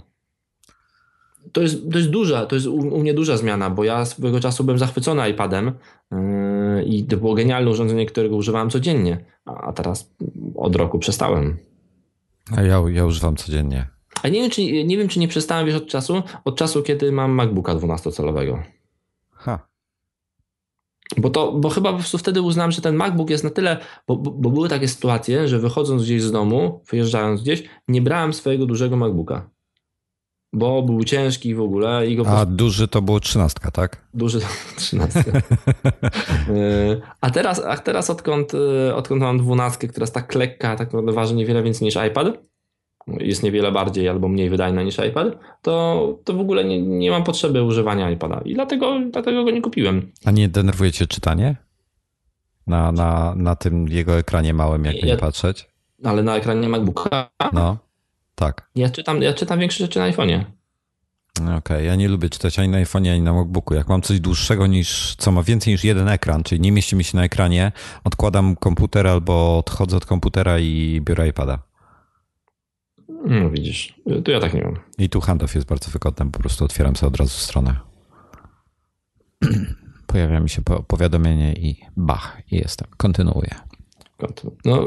to jest, to jest duża, to jest u, u, mnie duża zmiana, bo ja swego czasu byłem zachwycony iPadem yy, i to było genialne urządzenie, którego używałem codziennie, a teraz od roku przestałem. A ja, ja używam codziennie. A nie wiem, czy, nie wiem, czy nie przestałem wiesz od czasu, od czasu, kiedy mam MacBooka 12-calowego. Ha. Bo, to, bo chyba po prostu wtedy uznałem, że ten MacBook jest na tyle, bo, bo, bo były takie sytuacje, że wychodząc gdzieś z domu, wyjeżdżając gdzieś, nie brałem swojego dużego MacBooka bo był ciężki w ogóle. I go A duży to było trzynastka, tak? Duży trzynastka. E, a teraz, a teraz odkąd, e, odkąd mam dwunastkę, która jest tak lekka, tak naprawdę waży niewiele więcej niż iPad, jest niewiele bardziej albo mniej wydajna niż iPad, to, to w ogóle nie, nie mam potrzeby używania iPada i dlatego, dlatego go nie kupiłem. A nie denerwuje cię czytanie? Na, na, na tym jego ekranie małym, jakby ja, nie patrzeć? Ale na ekranie MacBooka? No. Tak. Ja czytam, ja czytam większe rzeczy na iPhone'ie. Okej, okay. ja nie lubię czytać ani na iPhone'ie, ani na MacBooku. Jak mam coś dłuższego niż, co ma więcej niż jeden ekran, czyli nie mieści mi się na ekranie, odkładam komputer albo odchodzę od komputera i biorę iPada. No widzisz, to ja tak nie mam. I tu handoff jest bardzo wygodny, po prostu otwieram sobie od razu stronę. Pojawia mi się powiadomienie i bach, i jestem. Kontynuuję. No,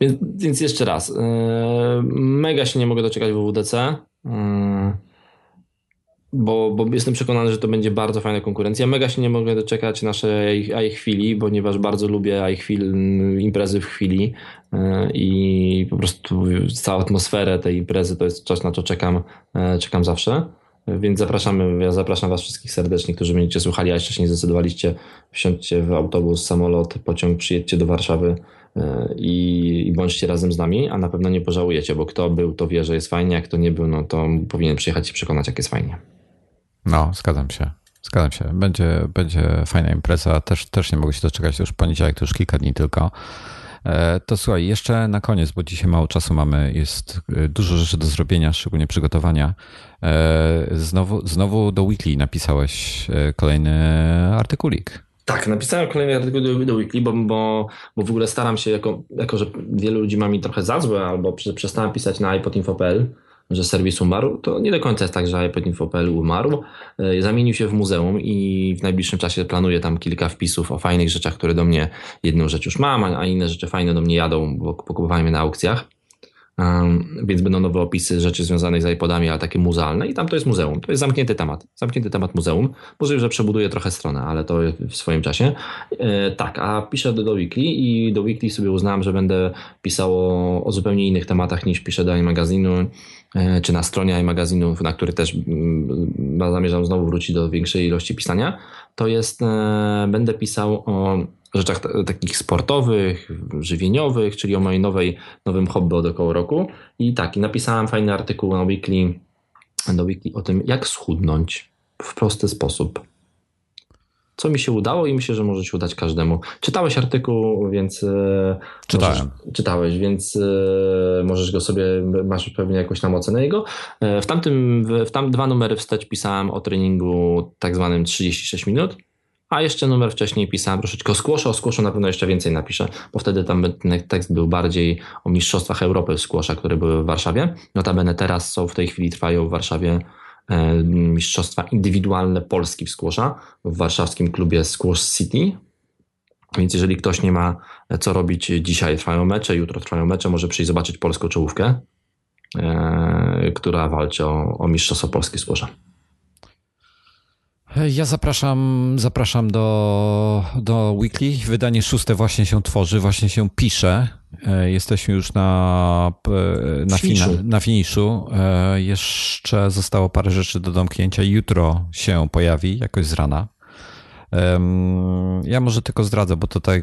więc, więc jeszcze raz. E, mega się nie mogę doczekać WWDC, e, bo, bo jestem przekonany, że to będzie bardzo fajna konkurencja. Mega się nie mogę doczekać naszej chwili, ponieważ bardzo lubię chwil, imprezy w chwili e, i po prostu całą atmosferę tej imprezy to jest coś, na co czekam, czekam zawsze. Więc zapraszamy, ja zapraszam Was wszystkich serdecznie, którzy będziecie słuchali, a jeszcze nie zdecydowaliście, wsiądźcie w autobus, samolot, pociąg, przyjedźcie do Warszawy e, i, i bądźcie razem z nami, a na pewno nie pożałujecie, bo kto był, to wie, że jest fajnie, jak kto nie był, no to powinien przyjechać i przekonać, jak jest fajnie. No, zgadzam się. Zgadzam się. Będzie, będzie fajna impreza. Też, też nie mogę się doczekać. Już poniedziałek, to już kilka dni tylko. E, to słuchaj, jeszcze na koniec, bo dzisiaj mało czasu mamy, jest e, dużo rzeczy do zrobienia, szczególnie przygotowania. E, znowu, znowu do Weekly napisałeś kolejny artykulik. Tak, napisałem kolejny artykuł do, do Weekly, bo, bo, bo w ogóle staram się, jako, jako że wielu ludzi ma mi trochę za złe, albo przestałem pisać na iPodinfo.pl, że serwis umarł, to nie do końca jest tak, że iPodinfo.pl umarł. E, zamienił się w muzeum i w najbliższym czasie planuję tam kilka wpisów o fajnych rzeczach, które do mnie, jedną rzecz już mam, a inne rzeczy fajne do mnie jadą, bo pokupowałem je na aukcjach. Um, więc będą nowe opisy rzeczy związanych z iPodami, ale takie muzealne i tam to jest muzeum. To jest zamknięty temat. Zamknięty temat muzeum. Może, że przebuduję trochę stronę, ale to w swoim czasie. E, tak, a piszę do, do Weekly i do Weekly sobie uznałem, że będę pisał o, o zupełnie innych tematach niż piszę do iMagazynu E, czy na stronie magazynu, na który też mm, zamierzam znowu wrócić do większej ilości pisania, to jest, e, będę pisał o rzeczach takich sportowych, żywieniowych, czyli o mojej nowej, nowym hobby od około roku. I tak, i napisałem fajny artykuł na Weekly, do Weekly o tym, jak schudnąć w prosty sposób co mi się udało i myślę, że może się udać każdemu. Czytałeś artykuł, więc. E, Czytałem. Możesz, czytałeś, więc e, możesz go sobie, masz pewnie jakąś tam ocenę jego. E, w tamtym, w tam dwa numery wstecz pisałem o treningu tak zwanym 36 minut. A jeszcze numer wcześniej pisałem troszeczkę o squashu, o squashu na pewno jeszcze więcej napiszę, bo wtedy tam ten tekst był bardziej o mistrzostwach Europy w squasha, które były w Warszawie. Notabene teraz są, w tej chwili trwają w Warszawie mistrzostwa indywidualne Polski w squasha w warszawskim klubie Squash City. Więc jeżeli ktoś nie ma co robić, dzisiaj trwają mecze, jutro trwają mecze, może przyjść zobaczyć polską czołówkę. E, która walczy o, o Mistrzostwo Polski w sporze. Ja zapraszam, zapraszam do, do Weekly. Wydanie szóste właśnie się tworzy, właśnie się pisze. E, jesteśmy już na, na, finiszu. Fina, na finiszu. E, jeszcze zostało parę rzeczy do domknięcia. Jutro się pojawi, jakoś z rana. Ja może tylko zdradzę, bo to tak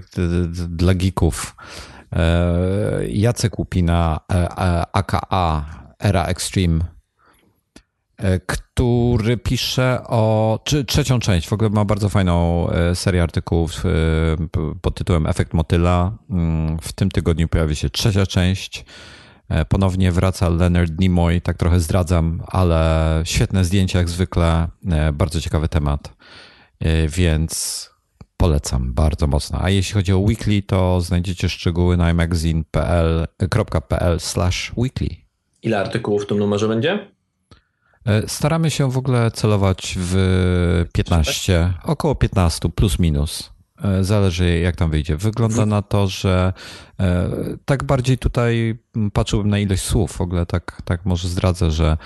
dla geeków. E, Jacek Łupina, aka Era Extreme który pisze o czy, trzecią część. W ogóle ma bardzo fajną e, serię artykułów e, pod tytułem Efekt Motyla. Mm, w tym tygodniu pojawi się trzecia część. Ponownie wraca Leonard Nimoy, tak trochę zdradzam, ale świetne zdjęcia jak zwykle, bardzo ciekawy temat, więc polecam bardzo mocno. A jeśli chodzi o weekly, to znajdziecie szczegóły na magazine.pl/weekly. Ile artykułów w tym numerze będzie? E, staramy się w ogóle celować w 15, około 15 plus minus. E, zależy jak tam wyjdzie. Wygląda na to, że e, tak bardziej tutaj patrzyłbym na ilość słów. W ogóle tak, tak może zdradzę, że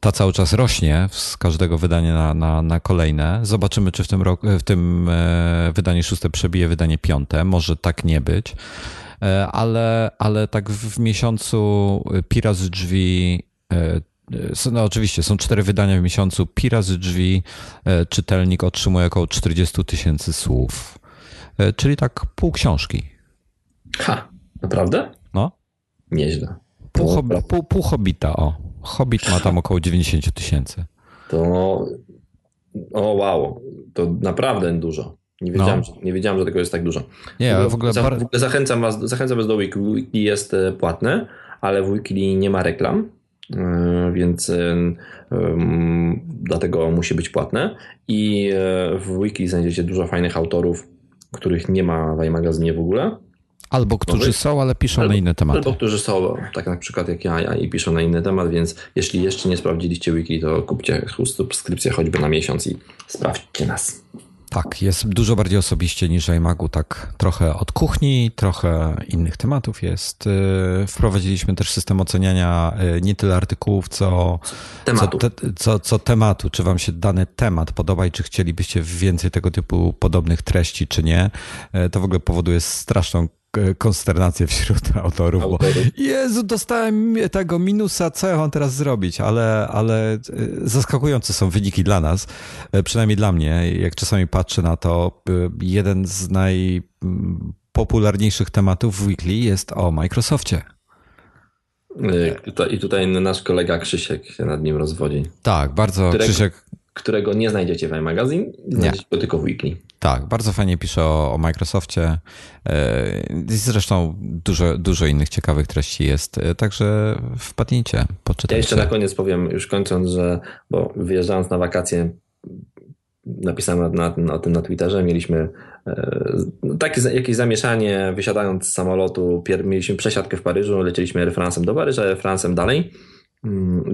ta cały czas rośnie z każdego wydania na, na, na kolejne. Zobaczymy, czy w tym, roku, w tym wydaniu szóste przebije wydanie piąte. Może tak nie być. Ale, ale tak w miesiącu Pira z drzwi no oczywiście, są cztery wydania w miesiącu. Pi razy drzwi e, czytelnik otrzymuje około 40 tysięcy słów. E, czyli tak pół książki. Ha, naprawdę? No. Nieźle. Pół, hobby, pół, pół hobita, o. Hobbit ma tam około 90 tysięcy. To. O, wow. To naprawdę dużo. Nie wiedziałem, no. że, nie wiedziałem, że tego jest tak dużo. Nie, w ogóle, w ogóle, w ogóle zachęcam, was, zachęcam was do Wiki. Wiki jest e, płatne, ale w Wiki nie ma reklam. E, więc e, dlatego musi być płatne. I e, w wiki znajdziecie dużo fajnych autorów, których nie ma w iMagazynie w ogóle. Albo którzy są, ale piszą albo, na inne tematy. Albo którzy są, tak na przykład jak ja, i piszą na inny temat, więc jeśli jeszcze nie sprawdziliście wiki, to kupcie subskrypcję choćby na miesiąc i sprawdźcie nas. Tak, jest dużo bardziej osobiście niż iMagu, tak trochę od kuchni, trochę innych tematów jest. Y, wprowadziliśmy też system oceniania y, nie tyle artykułów, co tematu. Co, te, co, co tematu, czy wam się dany temat podoba i czy chcielibyście więcej tego typu podobnych treści, czy nie. Y, to w ogóle powoduje straszną konsternację wśród autorów, bo Jezu, dostałem tego minusa, co ja mam teraz zrobić, ale, ale e, zaskakujące są wyniki dla nas, e, przynajmniej dla mnie, jak czasami patrzę na to, e, jeden z najpopularniejszych tematów w Weekly jest o Microsoftie. I tutaj nasz kolega Krzysiek się nad nim rozwodzi. Tak, bardzo którego, Krzysiek. Którego nie znajdziecie w iMagazine, znajdziecie go tylko w Weekly. Tak, bardzo fajnie pisze o, o Microsoftie. E, zresztą dużo, dużo innych ciekawych treści jest, e, także wpadnijcie, poczytajcie. Ja jeszcze na koniec powiem, już kończąc, że bo wyjeżdżając na wakacje, napisałem na, na, o tym na Twitterze, mieliśmy e, takie jakieś zamieszanie, wysiadając z samolotu, mieliśmy przesiadkę w Paryżu, lecieliśmy Air France'em do Paryża, Air France'em dalej,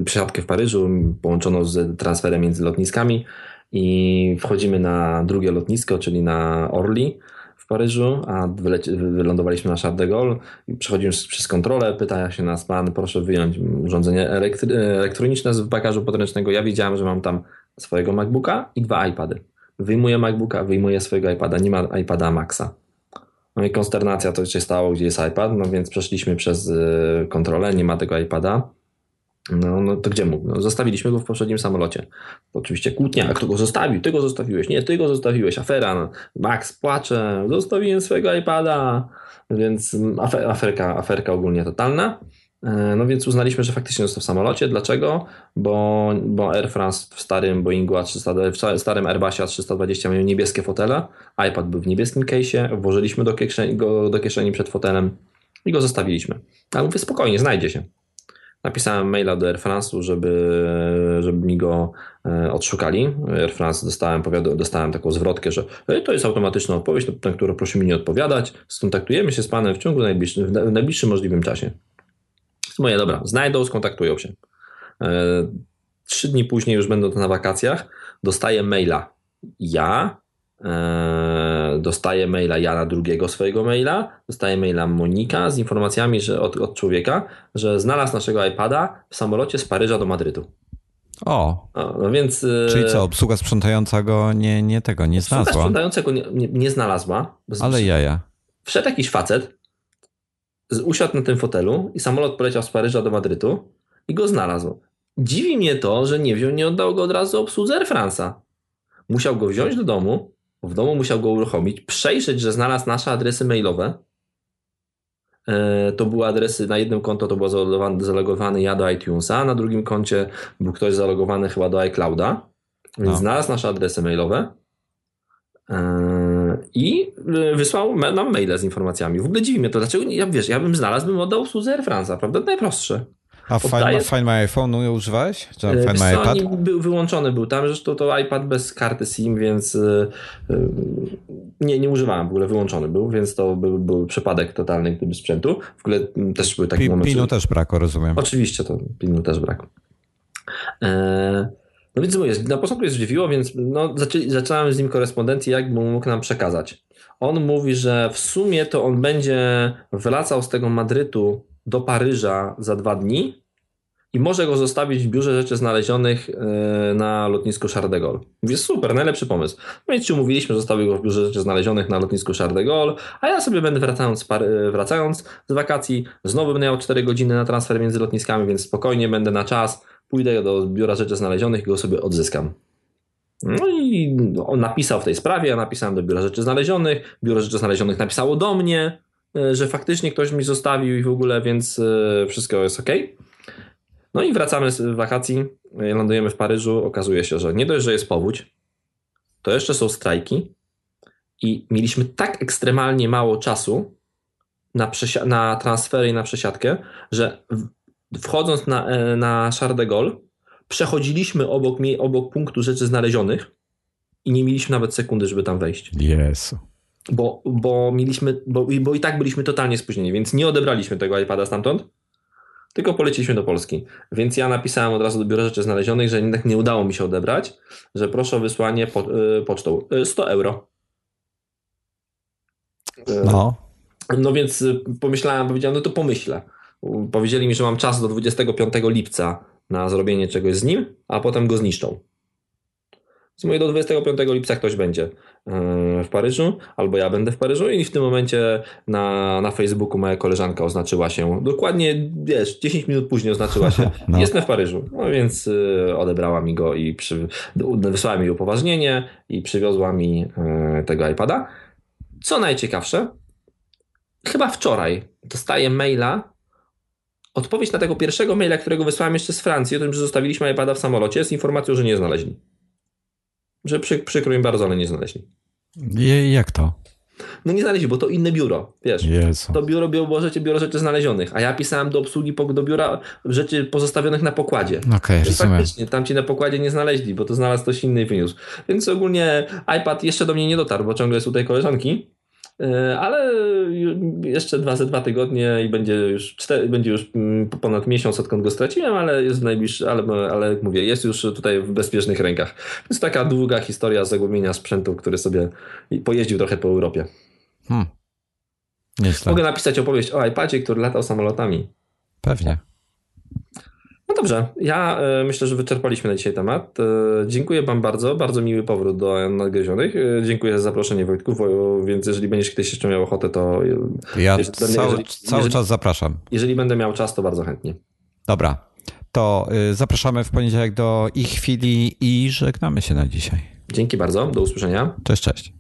przesiadkę w Paryżu połączono z transferem między lotniskami, i wchodzimy na drugie lotnisko, czyli na Orly w Paryżu, a wylądowaliśmy na Charles de Gaulle przechodzimy przez kontrolę, pyta się nas pan, proszę wyjąć urządzenie elektroniczne z bagażu podręcznego. Ja widziałem, że mam tam swojego MacBooka i dwa iPady. Wyjmuję MacBooka, wyjmuję swojego iPada, nie ma iPada Maxa. No i konsternacja to się stało, gdzie jest iPad, no więc przeszliśmy przez y, kontrolę, nie ma tego iPada. No, no to gdzie mógł? No, zostawiliśmy go w poprzednim samolocie. Oczywiście kłótnia, kto go zostawił? Ty go zostawiłeś. Nie, ty go zostawiłeś. Afera. No. Max płacze. Zostawiłem swojego iPada. Więc aferka, aferka ogólnie totalna. E, no więc uznaliśmy, że faktycznie został w samolocie. Dlaczego? Bo, bo Air France w starym Boeingu A300, w starym Airbusie A320 miał niebieskie fotele. iPad był w niebieskim case'ie. Włożyliśmy do kieszeni, go do kieszeni przed fotelem i go zostawiliśmy. Ale mówię, spokojnie, znajdzie się. Napisałem maila do Air France'u, żeby, żeby mi go e, odszukali. Air France dostałem, dostałem taką zwrotkę, że to jest automatyczna odpowiedź, na którą proszę mi nie odpowiadać. Skontaktujemy się z panem w ciągu najbliższym, w najbliższym możliwym czasie. Moje, dobra, znajdą, skontaktują się. E, trzy dni później, już będąc na wakacjach, dostaję maila. Ja, e, dostaję maila ja na drugiego swojego maila, dostaję maila Monika z informacjami że od, od człowieka, że znalazł naszego iPada w samolocie z Paryża do Madrytu. O. o no więc, e, Czyli co, obsługa sprzątająca go nie, nie tego, nie znalazła? Obsługa sprzątająca go nie, nie, nie znalazła. Ale jaja. Wszedł jakiś facet, usiadł na tym fotelu i samolot poleciał z Paryża do Madrytu i go znalazł. Dziwi mnie to, że nie wziął, nie oddał go od razu obsłudze Air France'a. Musiał go wziąć do domu, w domu musiał go uruchomić, przejrzeć, że znalazł nasze adresy mailowe. E, to były adresy, na jednym konto to było zalogowany, zalogowany ja do iTunesa, na drugim koncie był ktoś zalogowany chyba do iClouda, więc no. znalazł nasze adresy mailowe e, i wysłał nam maile z informacjami. W ogóle dziwi mnie to, dlaczego, ja wiesz, ja bym znalazł, bym oddał usłudze Air France'a, prawda? Najprostsze. A Find, Find My iPhone nie używałeś? Czy e, Find My iPad? Był, wyłączony był tam, zresztą to iPad bez karty SIM, więc e, e, nie, nie używałem, w ogóle wyłączony był, więc to był, był przypadek totalny gdyby sprzętu. W ogóle też był taki P moment. Pinu że... też brak, rozumiem. Oczywiście, to pinu też brak. No więc mówię, na początku jest zdziwiło, więc no, zaczęłam z nim korespondencję, jak mógł nam przekazać. On mówi, że w sumie to on będzie wracał z tego Madrytu do Paryża za dwa dni i może go zostawić w biurze rzeczy znalezionych e, na lotnisku Charles de Gaulle. Mówię, super, najlepszy pomysł. No więc się umówiliśmy, zostawił go w biurze rzeczy znalezionych na lotnisku Charles de Gaulle, a ja sobie będę wracając, e, wracając z wakacji, znowu będę miał 4 godziny na transfer między lotniskami, więc spokojnie będę na czas, pójdę do biura rzeczy znalezionych i go sobie odzyskam. No i on napisał w tej sprawie, ja napisałem do biura rzeczy znalezionych, biuro rzeczy znalezionych napisało do mnie, że faktycznie ktoś mi zostawił i w ogóle, więc e, wszystko jest ok. No i wracamy z wakacji, e, lądujemy w Paryżu. Okazuje się, że nie dość, że jest powódź, to jeszcze są strajki i mieliśmy tak ekstremalnie mało czasu na, na transfery i na przesiadkę, że wchodząc na, na Charles de Gaulle, przechodziliśmy obok, obok punktu rzeczy znalezionych i nie mieliśmy nawet sekundy, żeby tam wejść. Jezu bo, bo mieliśmy, bo, bo i tak byliśmy totalnie spóźnieni, więc nie odebraliśmy tego iPada stamtąd, tylko poleciliśmy do Polski. Więc ja napisałem od razu do biura rzeczy znalezionych, że jednak nie udało mi się odebrać, że proszę o wysłanie po, y, pocztą. 100 y, euro. Y, no. No więc pomyślałem, powiedziałem, no to pomyślę. Powiedzieli mi, że mam czas do 25 lipca na zrobienie czegoś z nim, a potem go zniszczą. Z mówię, do 25 lipca ktoś będzie e, w Paryżu, albo ja będę w Paryżu i w tym momencie na, na Facebooku moja koleżanka oznaczyła się, dokładnie, wiesz, 10 minut później oznaczyła się, no. jestem w Paryżu. No więc e, odebrała mi go i przy, wysłała mi upoważnienie i przywiozła mi e, tego iPada. Co najciekawsze, chyba wczoraj dostaję maila, odpowiedź na tego pierwszego maila, którego wysłałem jeszcze z Francji, o tym, że zostawiliśmy iPada w samolocie, z informacją, że nie znaleźli że przy, przykro im bardzo, ale nie znaleźli. I jak to? No nie znaleźli, bo to inne biuro, wiesz. Jezu. To biuro było rzeczy, biuro rzeczy znalezionych, a ja pisałem do obsługi do biura rzeczy pozostawionych na pokładzie. Okej, okay. Faktycznie, tam ci na pokładzie nie znaleźli, bo to znalazł ktoś inny i wyniósł. Więc ogólnie iPad jeszcze do mnie nie dotarł, bo ciągle jest u tej koleżanki, ale jeszcze dwa ze dwa tygodnie i będzie już, cztery, będzie już mm, ponad miesiąc, odkąd go straciłem, ale jest najbliższy, ale, ale jak mówię, jest już tutaj w bezpiecznych rękach. To jest taka długa historia zagubienia sprzętu, który sobie pojeździł trochę po Europie. Hmm. Mogę napisać opowieść o iPadzie, który latał samolotami. Pewnie. Dobrze, ja y, myślę, że wyczerpaliśmy na dzisiaj temat. Y, dziękuję Wam bardzo, bardzo miły powrót do Nadgryzionych. Y, dziękuję za zaproszenie Wojtku, więc jeżeli będziesz kiedyś jeszcze miał ochotę, to... Ja jeżeli, cały, jeżeli, cały jeżeli, czas zapraszam. Jeżeli będę miał czas, to bardzo chętnie. Dobra, to zapraszamy w poniedziałek do ich chwili i żegnamy się na dzisiaj. Dzięki bardzo, do usłyszenia. Cześć, cześć.